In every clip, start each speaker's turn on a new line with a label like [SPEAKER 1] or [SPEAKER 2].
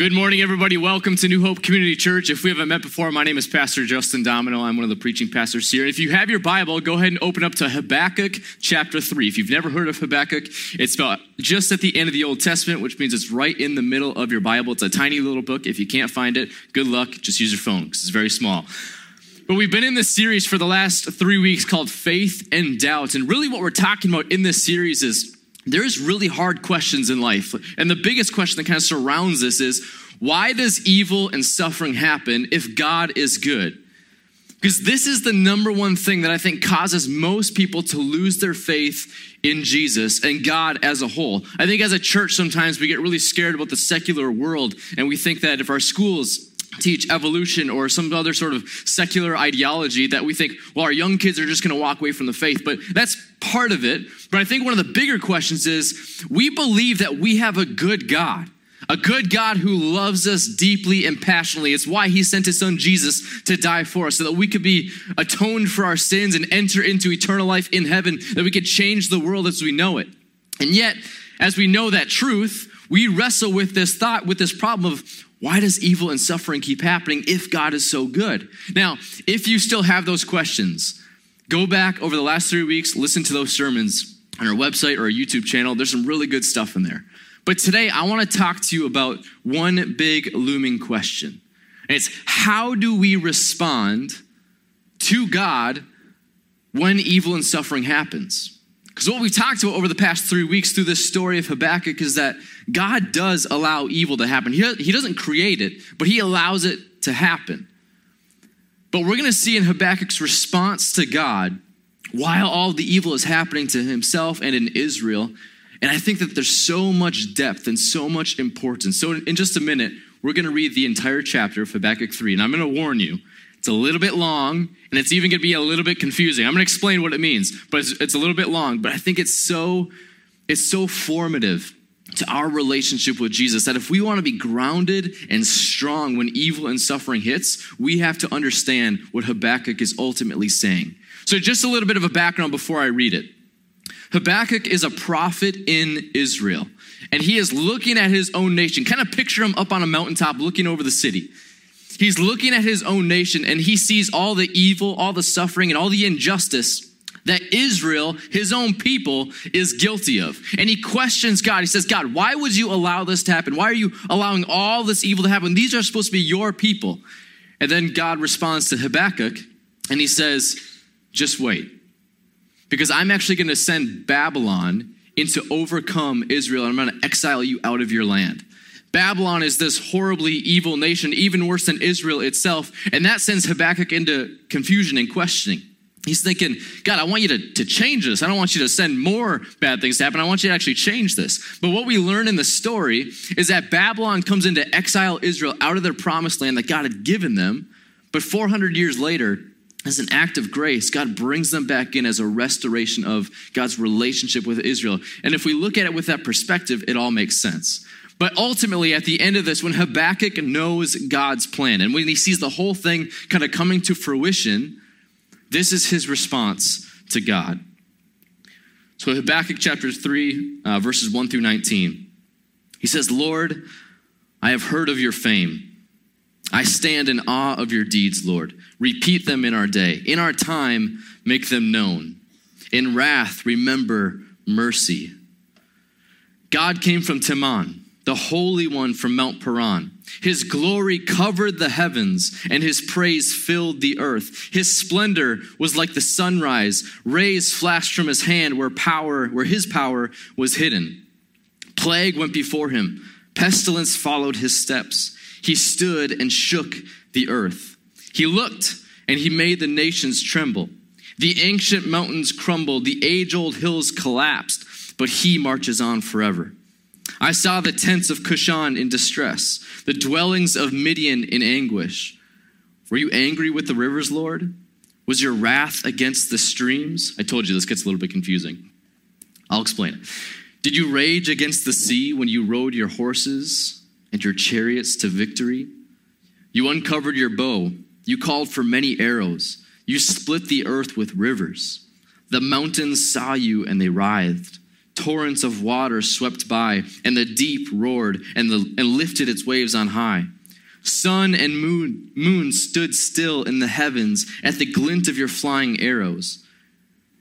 [SPEAKER 1] Good morning, everybody. Welcome to New Hope Community Church. If we haven't met before, my name is Pastor Justin Domino. I'm one of the preaching pastors here. If you have your Bible, go ahead and open up to Habakkuk chapter 3. If you've never heard of Habakkuk, it's about just at the end of the Old Testament, which means it's right in the middle of your Bible. It's a tiny little book. If you can't find it, good luck. Just use your phone because it's very small. But we've been in this series for the last three weeks called Faith and Doubt. And really, what we're talking about in this series is there's really hard questions in life. And the biggest question that kind of surrounds this is why does evil and suffering happen if God is good? Because this is the number one thing that I think causes most people to lose their faith in Jesus and God as a whole. I think as a church, sometimes we get really scared about the secular world, and we think that if our schools teach evolution or some other sort of secular ideology that we think, well, our young kids are just going to walk away from the faith. But that's part of it. But I think one of the bigger questions is we believe that we have a good God. A good God who loves us deeply and passionately. It's why he sent his son Jesus to die for us so that we could be atoned for our sins and enter into eternal life in heaven, that we could change the world as we know it. And yet, as we know that truth, we wrestle with this thought, with this problem of why does evil and suffering keep happening if God is so good? Now, if you still have those questions, go back over the last three weeks, listen to those sermons on our website or our YouTube channel. There's some really good stuff in there. But today, I want to talk to you about one big looming question. And it's how do we respond to God when evil and suffering happens? Because what we've talked about over the past three weeks through this story of Habakkuk is that God does allow evil to happen. He, he doesn't create it, but He allows it to happen. But we're going to see in Habakkuk's response to God, while all the evil is happening to himself and in Israel, and I think that there's so much depth and so much importance. So, in just a minute, we're going to read the entire chapter of Habakkuk 3. And I'm going to warn you, it's a little bit long, and it's even going to be a little bit confusing. I'm going to explain what it means, but it's, it's a little bit long. But I think it's so it's so formative to our relationship with Jesus that if we want to be grounded and strong when evil and suffering hits, we have to understand what Habakkuk is ultimately saying. So, just a little bit of a background before I read it. Habakkuk is a prophet in Israel, and he is looking at his own nation. Kind of picture him up on a mountaintop looking over the city. He's looking at his own nation and he sees all the evil, all the suffering, and all the injustice that Israel, his own people, is guilty of. And he questions God. He says, God, why would you allow this to happen? Why are you allowing all this evil to happen? These are supposed to be your people. And then God responds to Habakkuk and he says, just wait. Because I'm actually going to send Babylon in to overcome Israel and I'm going to exile you out of your land. Babylon is this horribly evil nation, even worse than Israel itself. And that sends Habakkuk into confusion and questioning. He's thinking, God, I want you to, to change this. I don't want you to send more bad things to happen. I want you to actually change this. But what we learn in the story is that Babylon comes in to exile Israel out of their promised land that God had given them. But 400 years later, as an act of grace, God brings them back in as a restoration of God's relationship with Israel. And if we look at it with that perspective, it all makes sense. But ultimately, at the end of this, when Habakkuk knows God's plan and when he sees the whole thing kind of coming to fruition, this is his response to God. So, Habakkuk chapter 3, uh, verses 1 through 19. He says, Lord, I have heard of your fame. I stand in awe of your deeds, Lord. Repeat them in our day. In our time, make them known. In wrath, remember mercy. God came from Teman the Holy One from Mount Paran. His glory covered the heavens, and his praise filled the earth. His splendor was like the sunrise. Rays flashed from his hand where power, where his power was hidden. Plague went before him. Pestilence followed his steps. He stood and shook the earth. He looked, and he made the nations tremble. The ancient mountains crumbled, the age old hills collapsed, but he marches on forever. I saw the tents of Cushan in distress, the dwellings of Midian in anguish. Were you angry with the rivers, Lord? Was your wrath against the streams? I told you this gets a little bit confusing. I'll explain it. Did you rage against the sea when you rode your horses and your chariots to victory? You uncovered your bow. You called for many arrows. You split the earth with rivers. The mountains saw you and they writhed torrents of water swept by, and the deep roared and, the, and lifted its waves on high. Sun and moon, moon stood still in the heavens at the glint of your flying arrows,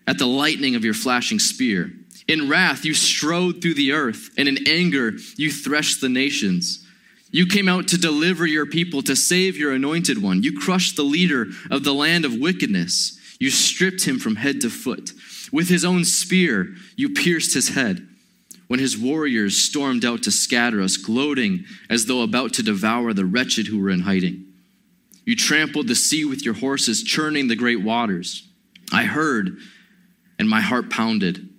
[SPEAKER 1] at the lightning of your flashing spear. In wrath, you strode through the earth, and in anger, you threshed the nations. You came out to deliver your people, to save your anointed one. You crushed the leader of the land of wickedness. You stripped him from head to foot. With his own spear, you pierced his head. When his warriors stormed out to scatter us, gloating as though about to devour the wretched who were in hiding. You trampled the sea with your horses, churning the great waters. I heard, and my heart pounded.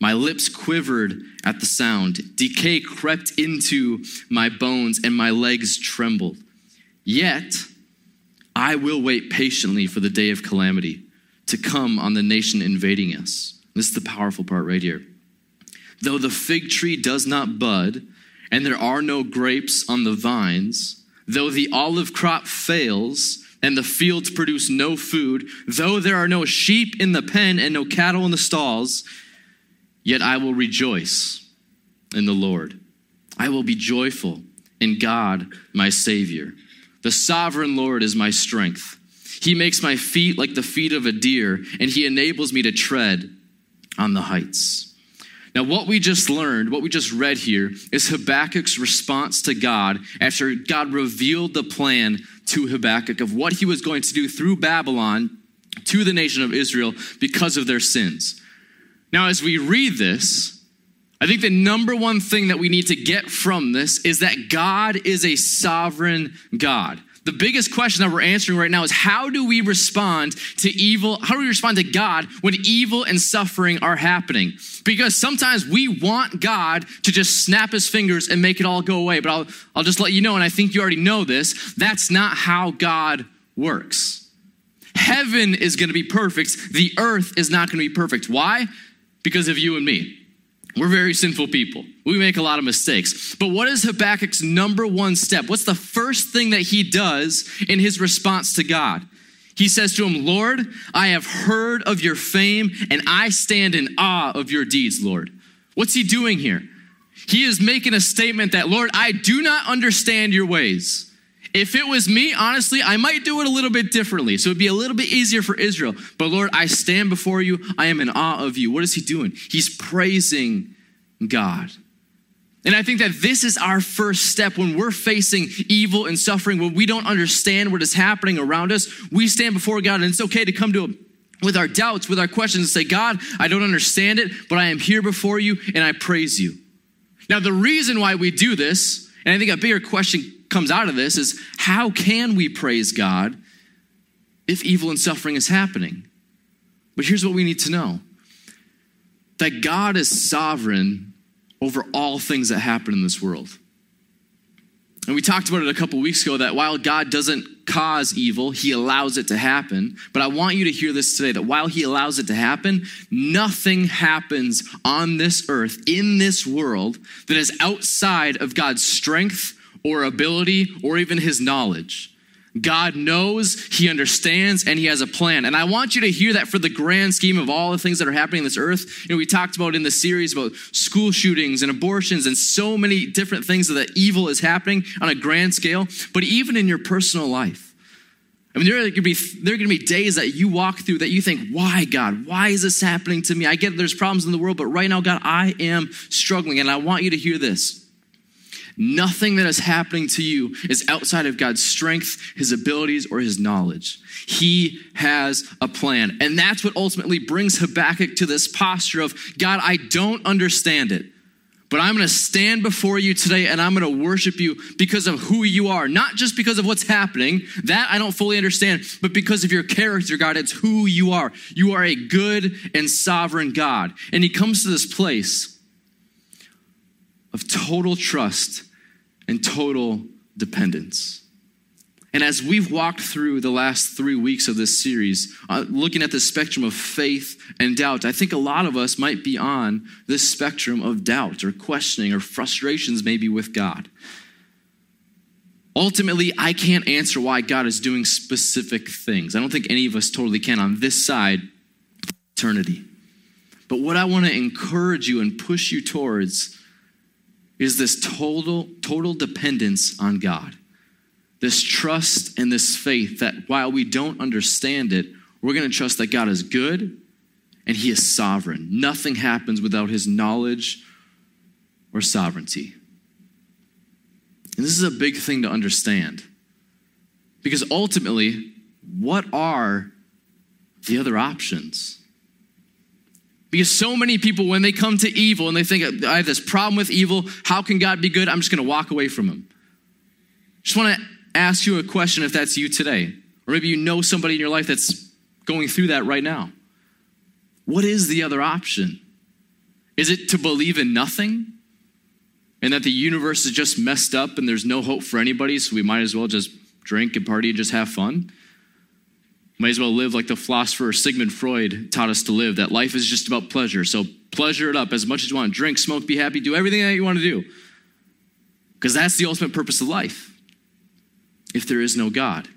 [SPEAKER 1] My lips quivered at the sound. Decay crept into my bones, and my legs trembled. Yet, I will wait patiently for the day of calamity to come on the nation invading us. This is the powerful part right here. Though the fig tree does not bud, and there are no grapes on the vines, though the olive crop fails, and the fields produce no food, though there are no sheep in the pen and no cattle in the stalls, Yet I will rejoice in the Lord. I will be joyful in God, my Savior. The sovereign Lord is my strength. He makes my feet like the feet of a deer, and He enables me to tread on the heights. Now, what we just learned, what we just read here, is Habakkuk's response to God after God revealed the plan to Habakkuk of what he was going to do through Babylon to the nation of Israel because of their sins. Now, as we read this, I think the number one thing that we need to get from this is that God is a sovereign God. The biggest question that we're answering right now is how do we respond to evil? How do we respond to God when evil and suffering are happening? Because sometimes we want God to just snap his fingers and make it all go away. But I'll, I'll just let you know, and I think you already know this, that's not how God works. Heaven is going to be perfect, the earth is not going to be perfect. Why? because of you and me. We're very sinful people. We make a lot of mistakes. But what is Habakkuk's number one step? What's the first thing that he does in his response to God? He says to him, Lord, I have heard of your fame and I stand in awe of your deeds, Lord. What's he doing here? He is making a statement that, Lord, I do not understand your ways. If it was me, honestly, I might do it a little bit differently. So it'd be a little bit easier for Israel. But Lord, I stand before you. I am in awe of you. What is he doing? He's praising God. And I think that this is our first step when we're facing evil and suffering, when we don't understand what is happening around us. We stand before God, and it's okay to come to Him with our doubts, with our questions, and say, God, I don't understand it, but I am here before you and I praise you. Now, the reason why we do this, and I think a bigger question comes out of this is how can we praise God if evil and suffering is happening? But here's what we need to know that God is sovereign over all things that happen in this world. And we talked about it a couple weeks ago that while God doesn't cause evil, he allows it to happen. But I want you to hear this today that while he allows it to happen, nothing happens on this earth, in this world, that is outside of God's strength or ability or even his knowledge. God knows, He understands, and He has a plan. And I want you to hear that for the grand scheme of all the things that are happening in this earth. You know, we talked about in the series about school shootings and abortions and so many different things that evil is happening on a grand scale. But even in your personal life, I mean, there are to be there are to be days that you walk through that you think, "Why, God? Why is this happening to me?" I get there's problems in the world, but right now, God, I am struggling, and I want you to hear this. Nothing that is happening to you is outside of God's strength, his abilities, or his knowledge. He has a plan. And that's what ultimately brings Habakkuk to this posture of God, I don't understand it. But I'm going to stand before you today and I'm going to worship you because of who you are. Not just because of what's happening, that I don't fully understand, but because of your character, God. It's who you are. You are a good and sovereign God. And he comes to this place of total trust and total dependence. And as we've walked through the last three weeks of this series, uh, looking at the spectrum of faith and doubt, I think a lot of us might be on this spectrum of doubt or questioning or frustrations maybe with God. Ultimately, I can't answer why God is doing specific things. I don't think any of us totally can on this side eternity. But what I want to encourage you and push you towards is this total, total dependence on God. This trust and this faith that while we don't understand it, we're going to trust that God is good and He is sovereign. Nothing happens without His knowledge or sovereignty. And this is a big thing to understand. Because ultimately, what are the other options? Because so many people, when they come to evil and they think, I have this problem with evil, how can God be good? I'm just going to walk away from him. Just want to ask you a question if that's you today. Or maybe you know somebody in your life that's going through that right now. What is the other option? Is it to believe in nothing? And that the universe is just messed up and there's no hope for anybody, so we might as well just drink and party and just have fun? Might as well live like the philosopher Sigmund Freud taught us to live, that life is just about pleasure. So pleasure it up as much as you want. Drink, smoke, be happy, do everything that you want to do. Because that's the ultimate purpose of life, if there is no God.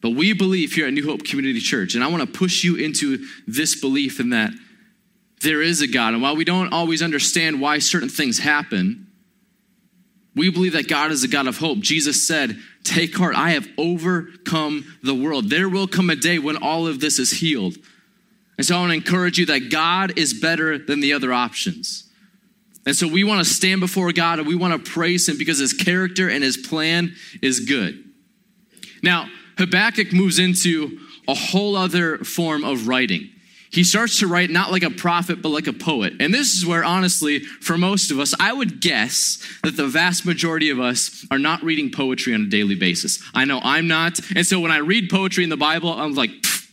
[SPEAKER 1] But we believe here at New Hope Community Church, and I want to push you into this belief in that there is a God. And while we don't always understand why certain things happen, we believe that God is a God of hope. Jesus said, Take heart, I have overcome the world. There will come a day when all of this is healed. And so I want to encourage you that God is better than the other options. And so we want to stand before God and we want to praise Him because His character and His plan is good. Now, Habakkuk moves into a whole other form of writing. He starts to write not like a prophet, but like a poet. And this is where, honestly, for most of us, I would guess that the vast majority of us are not reading poetry on a daily basis. I know I'm not. And so when I read poetry in the Bible, I'm like,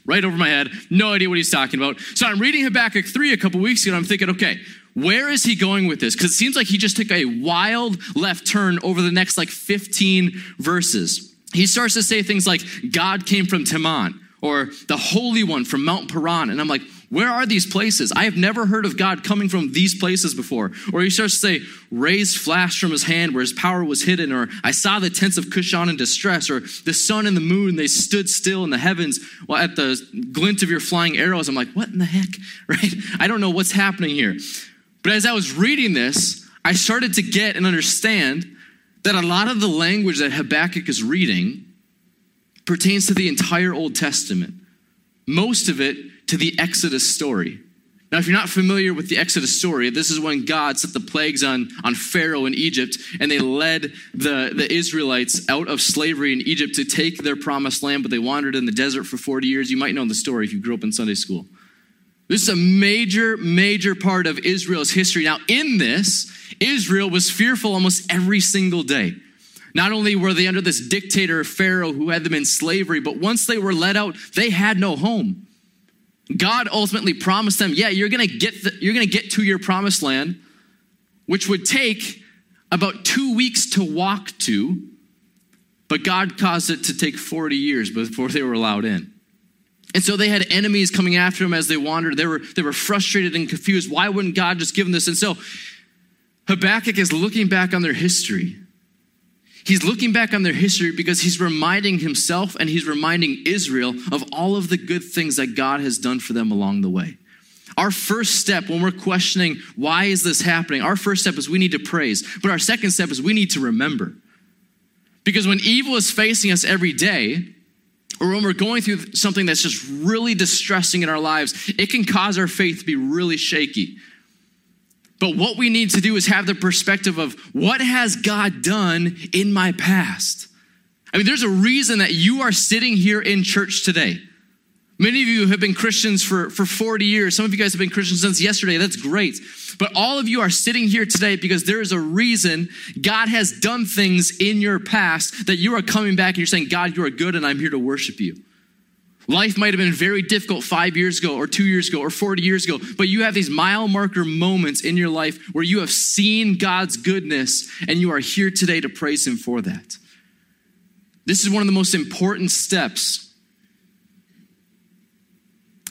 [SPEAKER 1] right over my head, no idea what he's talking about. So I'm reading Habakkuk 3 a couple weeks ago, and I'm thinking, okay, where is he going with this? Because it seems like he just took a wild left turn over the next like 15 verses. He starts to say things like, God came from Teman or the Holy One from Mount Paran. And I'm like, where are these places? I have never heard of God coming from these places before. Or he starts to say, rays flashed from his hand where his power was hidden. Or I saw the tents of Cushan in distress. Or the sun and the moon, they stood still in the heavens well, at the glint of your flying arrows. I'm like, what in the heck? Right? I don't know what's happening here. But as I was reading this, I started to get and understand that a lot of the language that Habakkuk is reading pertains to the entire Old Testament. Most of it to the Exodus story. Now, if you're not familiar with the Exodus story, this is when God set the plagues on, on Pharaoh in Egypt, and they led the, the Israelites out of slavery in Egypt to take their promised land, but they wandered in the desert for 40 years. You might know the story if you grew up in Sunday school. This is a major, major part of Israel's history. Now, in this, Israel was fearful almost every single day. Not only were they under this dictator, Pharaoh, who had them in slavery, but once they were let out, they had no home. God ultimately promised them, yeah, you're going to get the, you're going to get to your promised land, which would take about 2 weeks to walk to, but God caused it to take 40 years before they were allowed in. And so they had enemies coming after them as they wandered. They were, they were frustrated and confused. Why wouldn't God just give them this? And so Habakkuk is looking back on their history He's looking back on their history because he's reminding himself and he's reminding Israel of all of the good things that God has done for them along the way. Our first step when we're questioning why is this happening, our first step is we need to praise. But our second step is we need to remember. Because when evil is facing us every day, or when we're going through something that's just really distressing in our lives, it can cause our faith to be really shaky. But what we need to do is have the perspective of what has God done in my past? I mean, there's a reason that you are sitting here in church today. Many of you have been Christians for, for 40 years. Some of you guys have been Christians since yesterday. That's great. But all of you are sitting here today because there is a reason God has done things in your past that you are coming back and you're saying, God, you are good and I'm here to worship you. Life might have been very difficult five years ago, or two years ago, or 40 years ago, but you have these mile marker moments in your life where you have seen God's goodness and you are here today to praise Him for that. This is one of the most important steps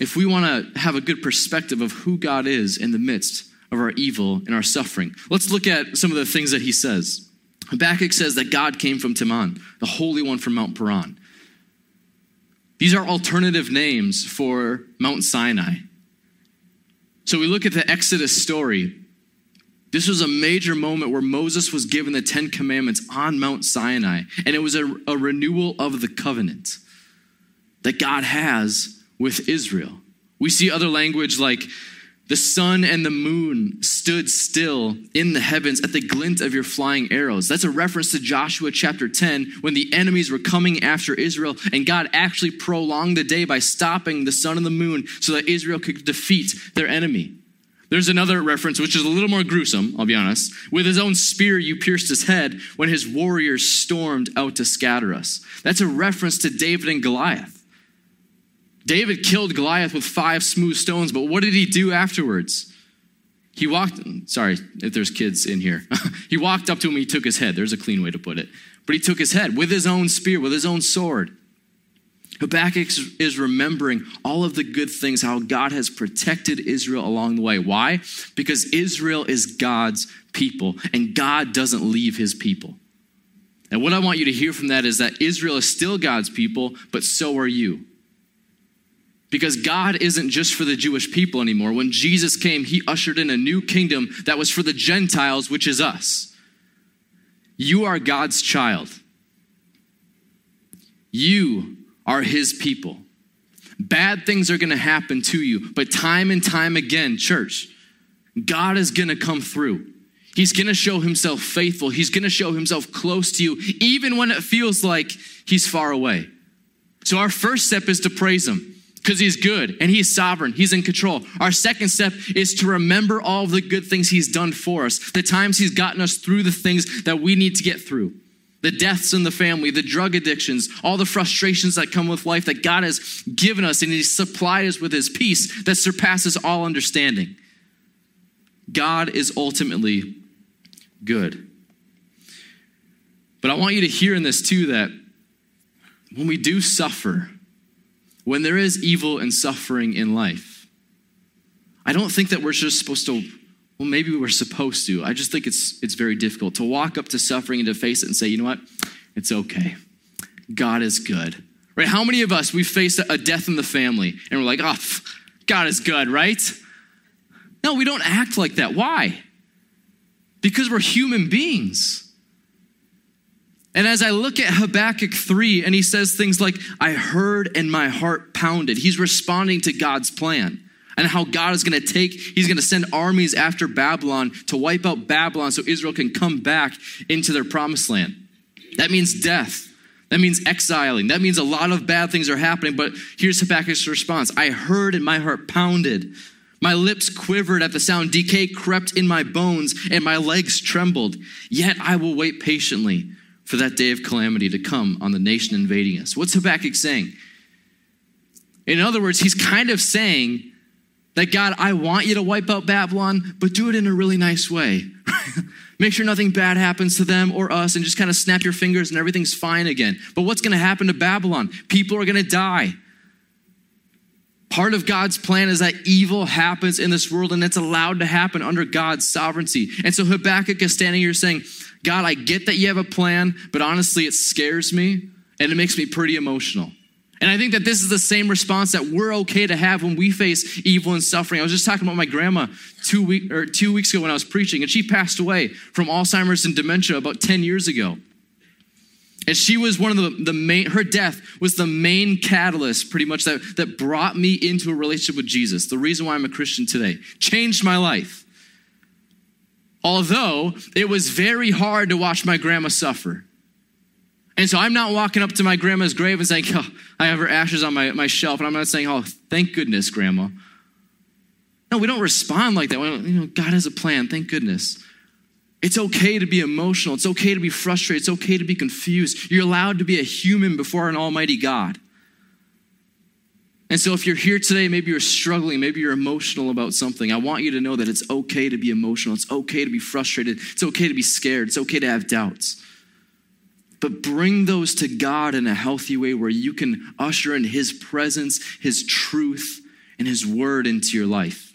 [SPEAKER 1] if we want to have a good perspective of who God is in the midst of our evil and our suffering. Let's look at some of the things that he says. Habakkuk says that God came from Teman, the Holy One from Mount Paran. These are alternative names for Mount Sinai. So we look at the Exodus story. This was a major moment where Moses was given the Ten Commandments on Mount Sinai, and it was a, a renewal of the covenant that God has with Israel. We see other language like the sun and the moon stood still in the heavens at the glint of your flying arrows. That's a reference to Joshua chapter 10 when the enemies were coming after Israel, and God actually prolonged the day by stopping the sun and the moon so that Israel could defeat their enemy. There's another reference, which is a little more gruesome, I'll be honest. With his own spear, you pierced his head when his warriors stormed out to scatter us. That's a reference to David and Goliath. David killed Goliath with five smooth stones, but what did he do afterwards? He walked, sorry if there's kids in here. he walked up to him, he took his head. There's a clean way to put it. But he took his head with his own spear, with his own sword. Habakkuk is remembering all of the good things, how God has protected Israel along the way. Why? Because Israel is God's people, and God doesn't leave his people. And what I want you to hear from that is that Israel is still God's people, but so are you. Because God isn't just for the Jewish people anymore. When Jesus came, he ushered in a new kingdom that was for the Gentiles, which is us. You are God's child. You are his people. Bad things are going to happen to you, but time and time again, church, God is going to come through. He's going to show himself faithful. He's going to show himself close to you, even when it feels like he's far away. So, our first step is to praise him because he's good and he's sovereign. He's in control. Our second step is to remember all of the good things he's done for us, the times he's gotten us through the things that we need to get through. The deaths in the family, the drug addictions, all the frustrations that come with life that God has given us, and He's supplied us with His peace that surpasses all understanding. God is ultimately good. But I want you to hear in this too that when we do suffer, when there is evil and suffering in life, I don't think that we're just supposed to, well, maybe we're supposed to. I just think it's, it's very difficult to walk up to suffering and to face it and say, you know what? It's okay. God is good. Right? How many of us, we faced a death in the family and we're like, oh, God is good, right? No, we don't act like that. Why? Because we're human beings. And as I look at Habakkuk 3, and he says things like, I heard and my heart pounded, he's responding to God's plan and how God is going to take, he's going to send armies after Babylon to wipe out Babylon so Israel can come back into their promised land. That means death. That means exiling. That means a lot of bad things are happening. But here's Habakkuk's response I heard and my heart pounded. My lips quivered at the sound. Decay crept in my bones and my legs trembled. Yet I will wait patiently for that day of calamity to come on the nation invading us. What's Habakkuk saying? In other words, he's kind of saying that God, I want you to wipe out Babylon, but do it in a really nice way. Make sure nothing bad happens to them or us and just kind of snap your fingers and everything's fine again. But what's going to happen to Babylon? People are going to die. Part of God's plan is that evil happens in this world and it's allowed to happen under God's sovereignty. And so Habakkuk is standing here saying, God, I get that you have a plan, but honestly, it scares me and it makes me pretty emotional. And I think that this is the same response that we're okay to have when we face evil and suffering. I was just talking about my grandma two, week, or two weeks ago when I was preaching, and she passed away from Alzheimer's and dementia about 10 years ago. And she was one of the, the main, her death was the main catalyst, pretty much, that, that brought me into a relationship with Jesus. The reason why I'm a Christian today changed my life. Although it was very hard to watch my grandma suffer. And so I'm not walking up to my grandma's grave and saying, oh, I have her ashes on my, my shelf. And I'm not saying, oh, thank goodness, grandma. No, we don't respond like that. you know, God has a plan, thank goodness. It's okay to be emotional. It's okay to be frustrated. It's okay to be confused. You're allowed to be a human before an almighty God. And so, if you're here today, maybe you're struggling, maybe you're emotional about something, I want you to know that it's okay to be emotional. It's okay to be frustrated. It's okay to be scared. It's okay to have doubts. But bring those to God in a healthy way where you can usher in His presence, His truth, and His word into your life.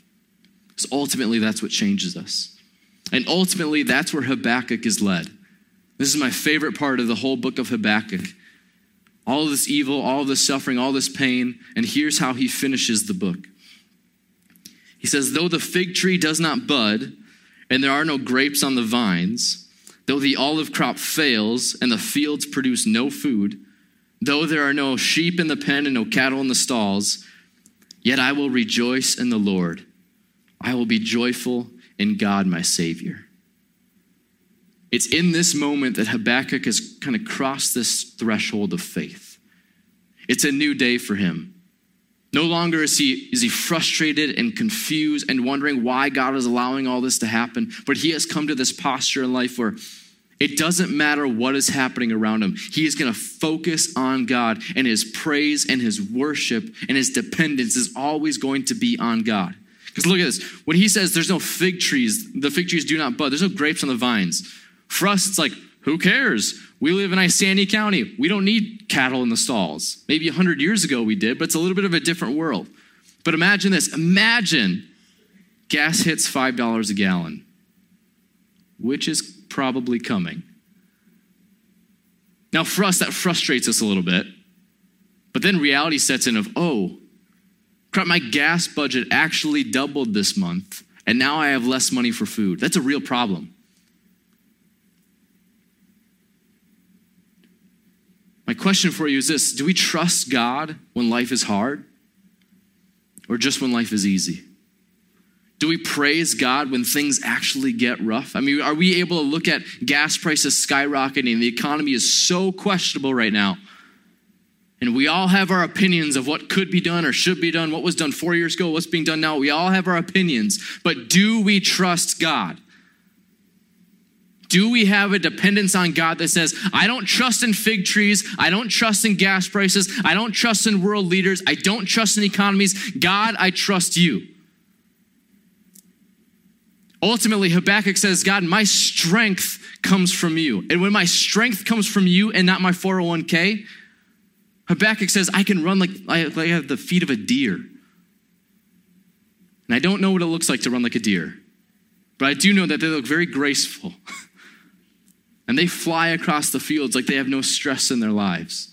[SPEAKER 1] Because ultimately, that's what changes us. And ultimately, that's where Habakkuk is led. This is my favorite part of the whole book of Habakkuk all this evil, all this suffering, all this pain, and here's how he finishes the book. He says, Though the fig tree does not bud, and there are no grapes on the vines, though the olive crop fails, and the fields produce no food, though there are no sheep in the pen and no cattle in the stalls, yet I will rejoice in the Lord. I will be joyful in God, my Savior. It's in this moment that Habakkuk has kind of crossed this threshold of faith. It's a new day for him. No longer is he, is he frustrated and confused and wondering why God is allowing all this to happen, but he has come to this posture in life where it doesn't matter what is happening around him. He is going to focus on God, and his praise and his worship and his dependence is always going to be on God. Because look at this. When he says there's no fig trees, the fig trees do not bud, there's no grapes on the vines. For us, it's like, who cares? We live in Isanti County. We don't need cattle in the stalls. Maybe 100 years ago we did, but it's a little bit of a different world. But imagine this imagine gas hits $5 a gallon, which is probably coming. Now, for us, that frustrates us a little bit. But then reality sets in of, oh, crap, my gas budget actually doubled this month, and now I have less money for food. That's a real problem. My question for you is this Do we trust God when life is hard or just when life is easy? Do we praise God when things actually get rough? I mean, are we able to look at gas prices skyrocketing? The economy is so questionable right now. And we all have our opinions of what could be done or should be done, what was done four years ago, what's being done now. We all have our opinions. But do we trust God? Do we have a dependence on God that says, I don't trust in fig trees, I don't trust in gas prices, I don't trust in world leaders, I don't trust in economies. God, I trust you. Ultimately, Habakkuk says, God, my strength comes from you. And when my strength comes from you and not my 401k, Habakkuk says, I can run like I, like I have the feet of a deer. And I don't know what it looks like to run like a deer, but I do know that they look very graceful. and they fly across the fields like they have no stress in their lives.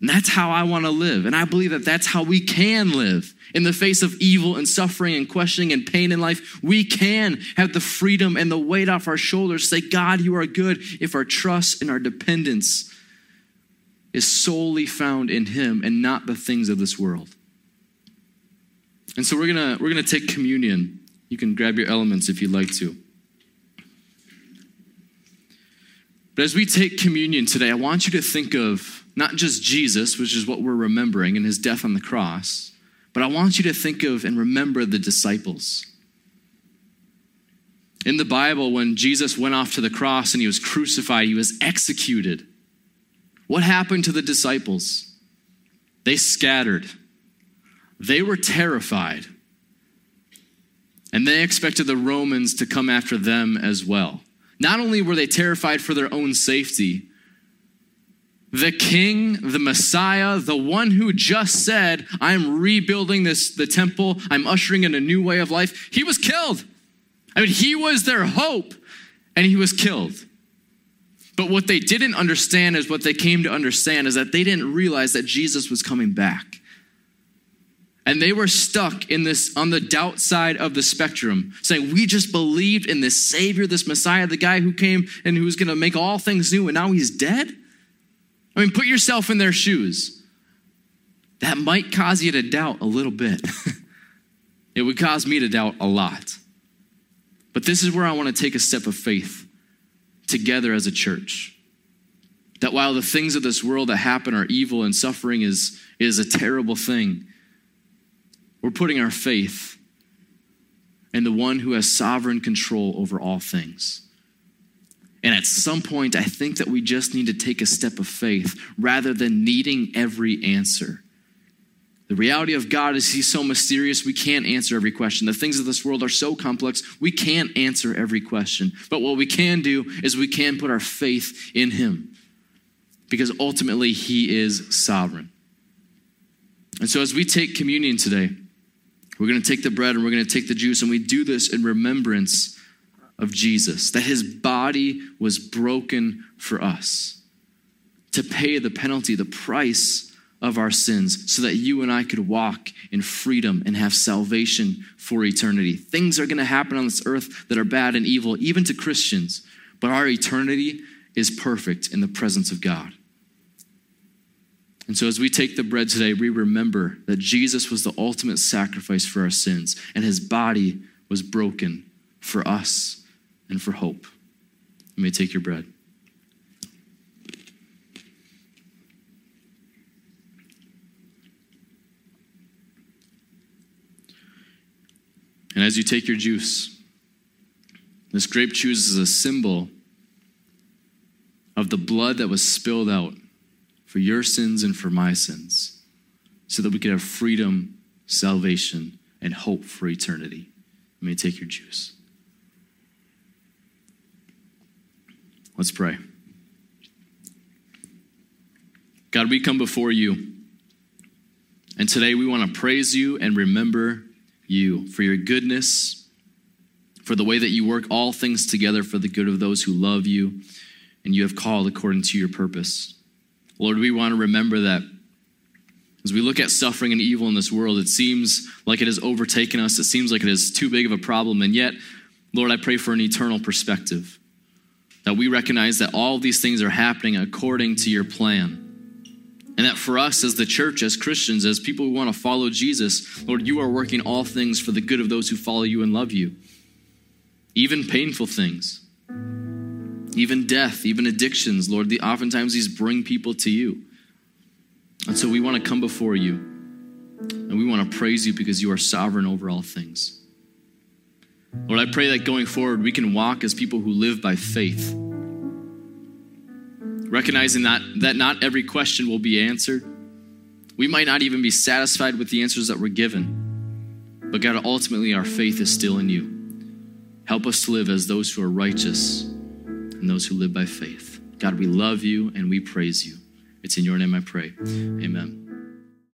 [SPEAKER 1] And that's how I want to live. And I believe that that's how we can live. In the face of evil and suffering and questioning and pain in life, we can have the freedom and the weight off our shoulders. Say, God, you are good if our trust and our dependence is solely found in Him and not the things of this world. And so we're gonna we're gonna take communion. You can grab your elements if you'd like to. But as we take communion today, I want you to think of not just Jesus, which is what we're remembering, and his death on the cross, but I want you to think of and remember the disciples. In the Bible, when Jesus went off to the cross and he was crucified, he was executed. What happened to the disciples? They scattered. They were terrified. And they expected the Romans to come after them as well. Not only were they terrified for their own safety, the king, the Messiah, the one who just said, I'm rebuilding this the temple, I'm ushering in a new way of life, he was killed. I mean, he was their hope, and he was killed. But what they didn't understand is what they came to understand is that they didn't realize that Jesus was coming back. And they were stuck in this on the doubt side of the spectrum, saying, We just believed in this Savior, this Messiah, the guy who came and who's going to make all things new, and now he's dead? I mean, put yourself in their shoes. That might cause you to doubt a little bit. it would cause me to doubt a lot. But this is where I want to take a step of faith together as a church. That while the things of this world that happen are evil and suffering is, is a terrible thing, we're putting our faith in the one who has sovereign control over all things. And at some point, I think that we just need to take a step of faith rather than needing every answer. The reality of God is He's so mysterious, we can't answer every question. The things of this world are so complex, we can't answer every question. But what we can do is we can put our faith in Him because ultimately He is sovereign. And so as we take communion today, we're going to take the bread and we're going to take the juice, and we do this in remembrance of Jesus, that his body was broken for us to pay the penalty, the price of our sins so that you and I could walk in freedom and have salvation for eternity. Things are going to happen on this earth that are bad and evil, even to Christians, but our eternity is perfect in the presence of God. And so, as we take the bread today, we remember that Jesus was the ultimate sacrifice for our sins, and his body was broken for us and for hope. You may take your bread. And as you take your juice, this grape juice is a symbol of the blood that was spilled out for your sins and for my sins, so that we could have freedom, salvation, and hope for eternity. You may take your juice. Let's pray. God, we come before you. And today we want to praise you and remember you for your goodness, for the way that you work all things together for the good of those who love you and you have called according to your purpose. Lord, we want to remember that as we look at suffering and evil in this world, it seems like it has overtaken us. It seems like it is too big of a problem. And yet, Lord, I pray for an eternal perspective that we recognize that all these things are happening according to your plan. And that for us as the church, as Christians, as people who want to follow Jesus, Lord, you are working all things for the good of those who follow you and love you. Even painful things, even death, even addictions, Lord, the, oftentimes these bring people to you. And so we want to come before you and we want to praise you because you are sovereign over all things. Lord, I pray that going forward we can walk as people who live by faith recognizing that, that not every question will be answered. We might not even be satisfied with the answers that we're given. But God, ultimately, our faith is still in you. Help us to live as those who are righteous and those who live by faith. God, we love you and we praise you. It's in your name I pray. Amen.